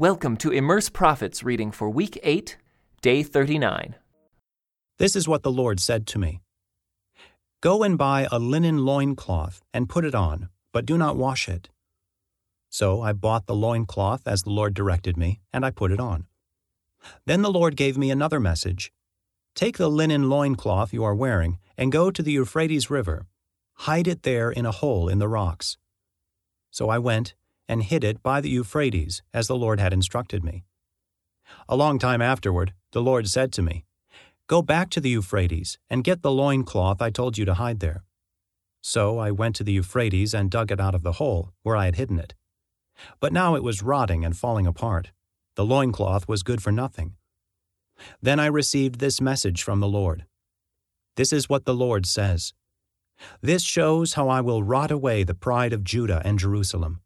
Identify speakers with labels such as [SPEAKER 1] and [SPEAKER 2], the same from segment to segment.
[SPEAKER 1] Welcome to Immerse Prophets reading for week 8, day 39.
[SPEAKER 2] This is what the Lord said to me Go and buy a linen loincloth and put it on, but do not wash it. So I bought the loincloth as the Lord directed me, and I put it on. Then the Lord gave me another message Take the linen loincloth you are wearing and go to the Euphrates River. Hide it there in a hole in the rocks. So I went and hid it by the Euphrates, as the Lord had instructed me. A long time afterward, the Lord said to me, Go back to the Euphrates and get the loin cloth I told you to hide there. So I went to the Euphrates and dug it out of the hole where I had hidden it. But now it was rotting and falling apart. The loin cloth was good for nothing. Then I received this message from the Lord. This is what the Lord says. This shows how I will rot away the pride of Judah and Jerusalem.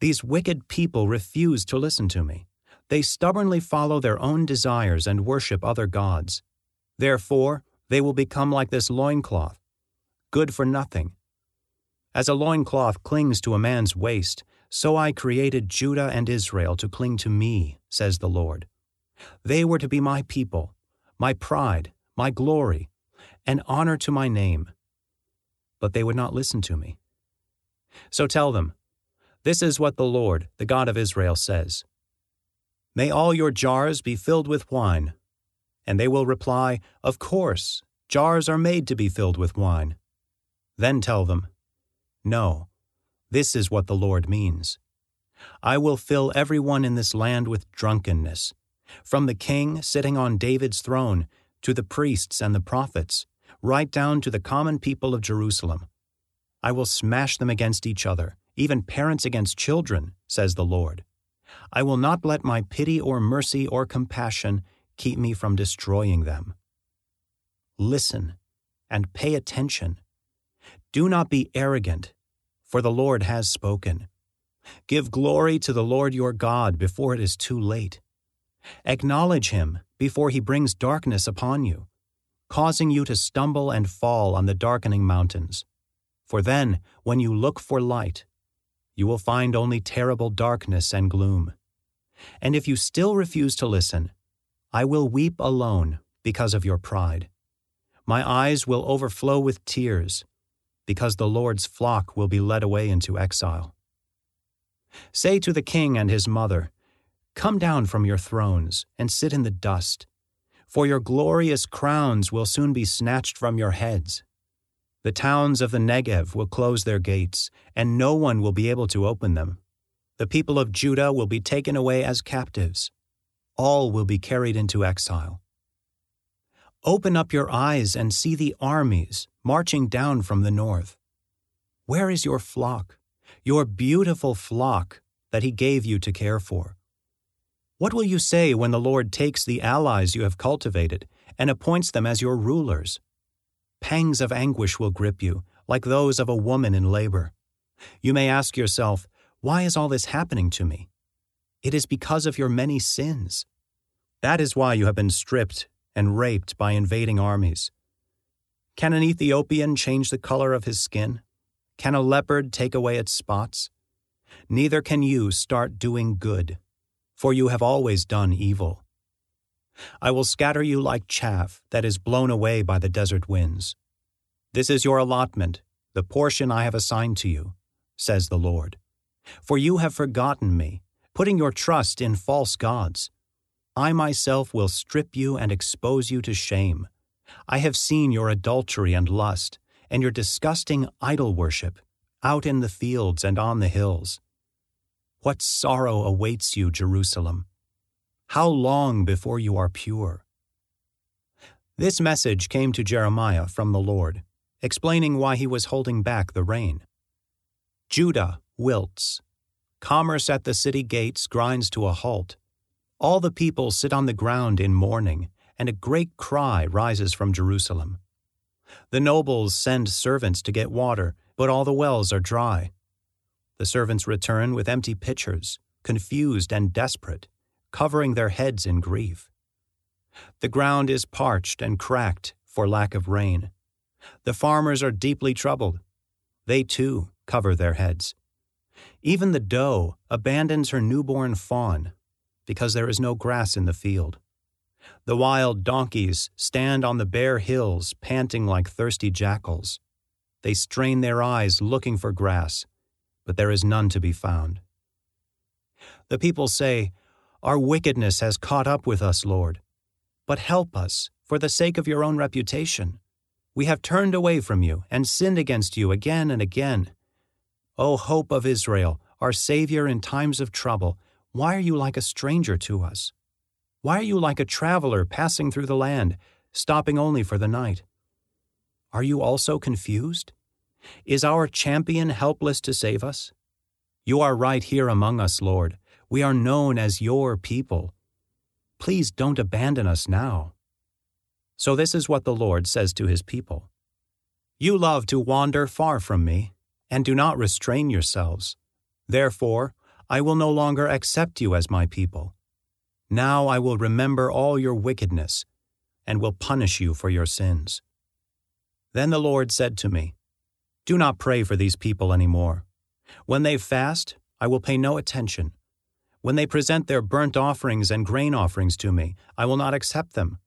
[SPEAKER 2] These wicked people refuse to listen to me. They stubbornly follow their own desires and worship other gods. Therefore, they will become like this loincloth, good for nothing. As a loincloth clings to a man's waist, so I created Judah and Israel to cling to me, says the Lord. They were to be my people, my pride, my glory, an honor to my name. But they would not listen to me. So tell them, this is what the Lord, the God of Israel, says May all your jars be filled with wine. And they will reply, Of course, jars are made to be filled with wine. Then tell them, No, this is what the Lord means. I will fill everyone in this land with drunkenness, from the king sitting on David's throne to the priests and the prophets, right down to the common people of Jerusalem. I will smash them against each other even parents against children, says the Lord. I will not let my pity or mercy or compassion keep me from destroying them. Listen and pay attention. Do not be arrogant, for the Lord has spoken. Give glory to the Lord your God before it is too late. Acknowledge him before he brings darkness upon you, causing you to stumble and fall on the darkening mountains. For then, when you look for light, you will find only terrible darkness and gloom. And if you still refuse to listen, I will weep alone because of your pride. My eyes will overflow with tears because the Lord's flock will be led away into exile. Say to the king and his mother, Come down from your thrones and sit in the dust, for your glorious crowns will soon be snatched from your heads. The towns of the Negev will close their gates, and no one will be able to open them. The people of Judah will be taken away as captives. All will be carried into exile. Open up your eyes and see the armies marching down from the north. Where is your flock, your beautiful flock that he gave you to care for? What will you say when the Lord takes the allies you have cultivated and appoints them as your rulers? Pangs of anguish will grip you, like those of a woman in labor. You may ask yourself, Why is all this happening to me? It is because of your many sins. That is why you have been stripped and raped by invading armies. Can an Ethiopian change the color of his skin? Can a leopard take away its spots? Neither can you start doing good, for you have always done evil. I will scatter you like chaff that is blown away by the desert winds. This is your allotment, the portion I have assigned to you, says the Lord. For you have forgotten me, putting your trust in false gods. I myself will strip you and expose you to shame. I have seen your adultery and lust, and your disgusting idol worship, out in the fields and on the hills. What sorrow awaits you, Jerusalem! How long before you are pure? This message came to Jeremiah from the Lord, explaining why he was holding back the rain. Judah wilts. Commerce at the city gates grinds to a halt. All the people sit on the ground in mourning, and a great cry rises from Jerusalem. The nobles send servants to get water, but all the wells are dry. The servants return with empty pitchers, confused and desperate covering their heads in grief. The ground is parched and cracked for lack of rain. The farmers are deeply troubled. They too cover their heads. Even the doe abandons her newborn fawn, because there is no grass in the field. The wild donkeys stand on the bare hills, panting like thirsty jackals. They strain their eyes looking for grass, but there is none to be found. The people say, Our wickedness has caught up with us, Lord. But help us, for the sake of your own reputation. We have turned away from you and sinned against you again and again. O hope of Israel, our Savior in times of trouble, why are you like a stranger to us? Why are you like a traveler passing through the land, stopping only for the night? Are you also confused? Is our champion helpless to save us? You are right here among us, Lord. We are known as your people. Please don't abandon us now. So, this is what the Lord says to his people You love to wander far from me, and do not restrain yourselves. Therefore, I will no longer accept you as my people. Now I will remember all your wickedness, and will punish you for your sins. Then the Lord said to me, Do not pray for these people any more. When they fast, I will pay no attention. When they present their burnt offerings and grain offerings to me, I will not accept them.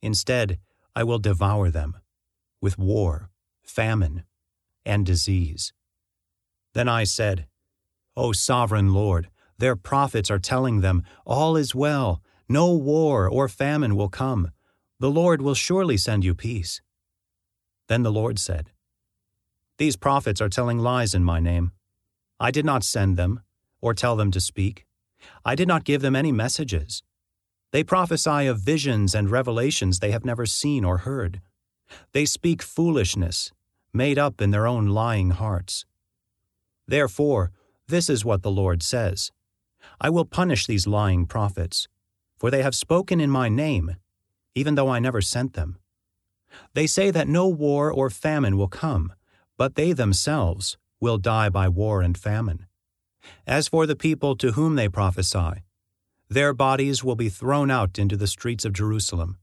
[SPEAKER 2] Instead, I will devour them with war, famine, and disease. Then I said, O sovereign Lord, their prophets are telling them, All is well, no war or famine will come. The Lord will surely send you peace. Then the Lord said, These prophets are telling lies in my name. I did not send them, or tell them to speak. I did not give them any messages. They prophesy of visions and revelations they have never seen or heard. They speak foolishness, made up in their own lying hearts. Therefore, this is what the Lord says I will punish these lying prophets, for they have spoken in my name, even though I never sent them. They say that no war or famine will come, but they themselves will die by war and famine. As for the people to whom they prophesy, their bodies will be thrown out into the streets of Jerusalem,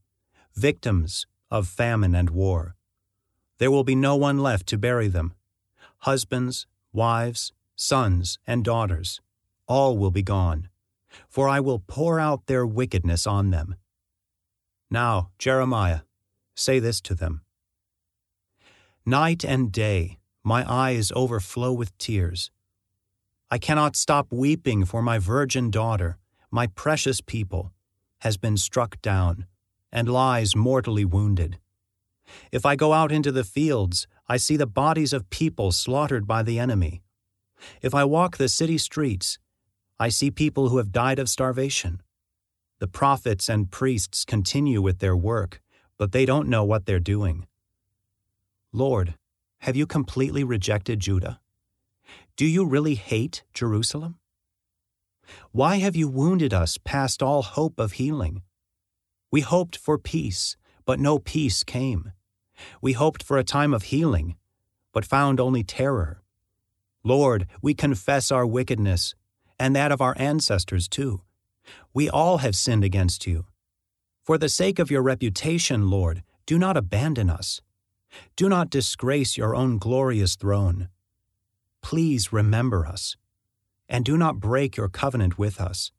[SPEAKER 2] victims of famine and war. There will be no one left to bury them. Husbands, wives, sons, and daughters, all will be gone, for I will pour out their wickedness on them. Now, Jeremiah, say this to them Night and day, my eyes overflow with tears. I cannot stop weeping for my virgin daughter, my precious people, has been struck down and lies mortally wounded. If I go out into the fields, I see the bodies of people slaughtered by the enemy. If I walk the city streets, I see people who have died of starvation. The prophets and priests continue with their work, but they don't know what they're doing. Lord, have you completely rejected Judah? Do you really hate Jerusalem? Why have you wounded us past all hope of healing? We hoped for peace, but no peace came. We hoped for a time of healing, but found only terror. Lord, we confess our wickedness, and that of our ancestors too. We all have sinned against you. For the sake of your reputation, Lord, do not abandon us. Do not disgrace your own glorious throne. Please remember us, and do not break your covenant with us.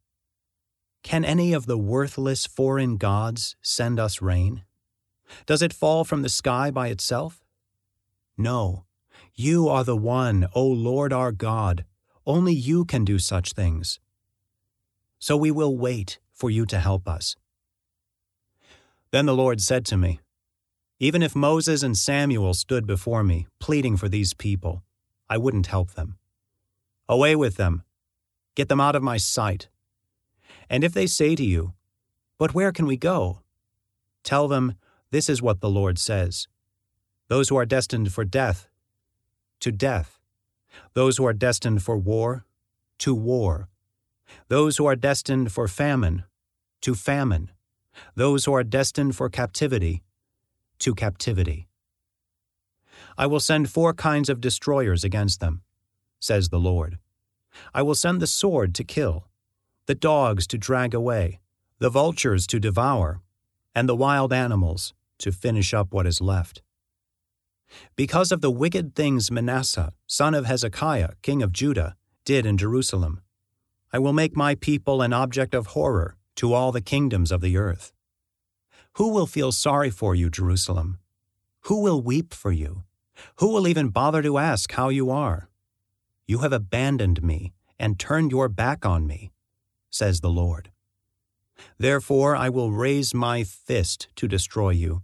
[SPEAKER 2] Can any of the worthless foreign gods send us rain? Does it fall from the sky by itself? No, you are the one, O Lord our God. Only you can do such things. So we will wait for you to help us. Then the Lord said to me, Even if Moses and Samuel stood before me, pleading for these people, I wouldn't help them. Away with them. Get them out of my sight. And if they say to you, But where can we go? Tell them, This is what the Lord says. Those who are destined for death to death. Those who are destined for war, to war. Those who are destined for famine, to famine. Those who are destined for captivity, to captivity. I will send four kinds of destroyers against them, says the Lord. I will send the sword to kill, the dogs to drag away, the vultures to devour, and the wild animals to finish up what is left. Because of the wicked things Manasseh, son of Hezekiah, king of Judah, did in Jerusalem, I will make my people an object of horror to all the kingdoms of the earth. Who will feel sorry for you, Jerusalem? Who will weep for you? Who will even bother to ask how you are? You have abandoned me and turned your back on me, says the Lord. Therefore I will raise my fist to destroy you.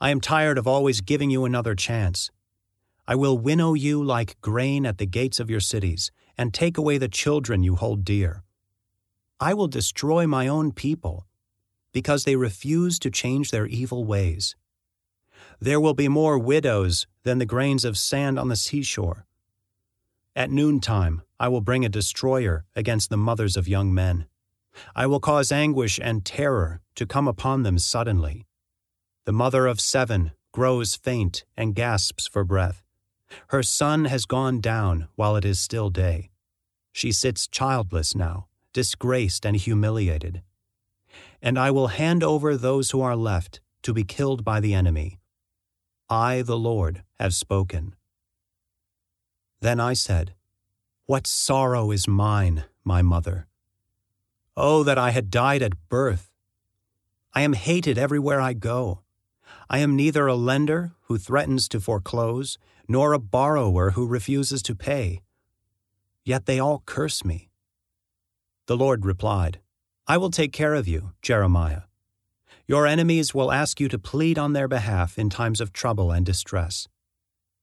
[SPEAKER 2] I am tired of always giving you another chance. I will winnow you like grain at the gates of your cities, and take away the children you hold dear. I will destroy my own people, because they refuse to change their evil ways. There will be more widows than the grains of sand on the seashore. At noontime, I will bring a destroyer against the mothers of young men. I will cause anguish and terror to come upon them suddenly. The mother of seven grows faint and gasps for breath. Her son has gone down while it is still day. She sits childless now, disgraced and humiliated. And I will hand over those who are left to be killed by the enemy. I, the Lord, have spoken. Then I said, What sorrow is mine, my mother! Oh, that I had died at birth! I am hated everywhere I go. I am neither a lender who threatens to foreclose, nor a borrower who refuses to pay. Yet they all curse me. The Lord replied, I will take care of you, Jeremiah. Your enemies will ask you to plead on their behalf in times of trouble and distress.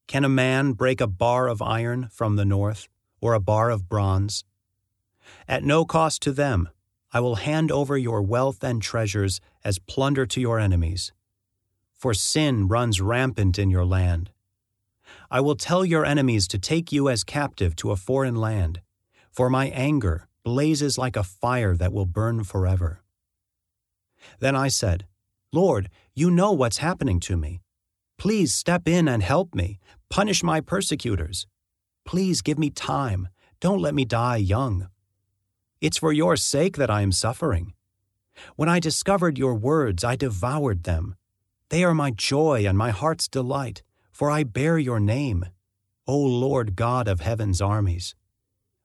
[SPEAKER 2] Can a man break a bar of iron from the north, or a bar of bronze? At no cost to them, I will hand over your wealth and treasures as plunder to your enemies for sin runs rampant in your land. I will tell your enemies to take you as captive to a foreign land, for my anger blazes like a fire that will burn forever. Then I said, Lord, you know what's happening to me. Please step in and help me. Punish my persecutors. Please give me time. Don't let me die young. It's for your sake that I am suffering. When I discovered your words, I devoured them. They are my joy and my heart's delight, for I bear your name, O Lord God of heaven's armies.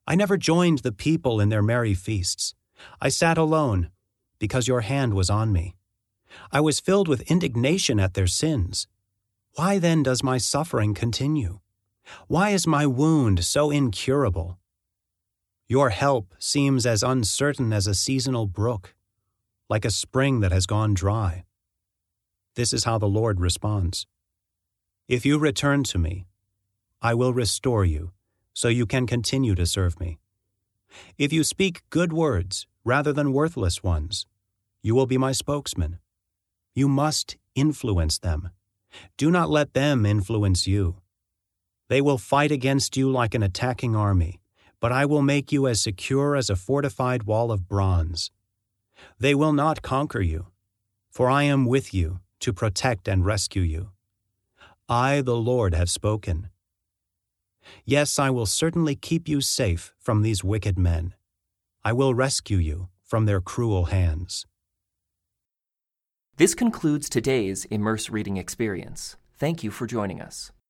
[SPEAKER 2] I never joined the people in their merry feasts. I sat alone, because your hand was on me. I was filled with indignation at their sins. Why then does my suffering continue? Why is my wound so incurable? Your help seems as uncertain as a seasonal brook, like a spring that has gone dry. This is how the Lord responds If you return to me, I will restore you, so you can continue to serve me. If you speak good words rather than worthless ones, you will be my spokesman. You must influence them. Do not let them influence you. They will fight against you like an attacking army, but I will make you as secure as a fortified wall of bronze. They will not conquer you, for I am with you to protect and rescue you. I, the Lord, have spoken. Yes, I will certainly keep you safe from these wicked men. I will rescue you from their cruel hands.
[SPEAKER 1] This concludes today's Immerse Reading Experience. Thank you for joining us.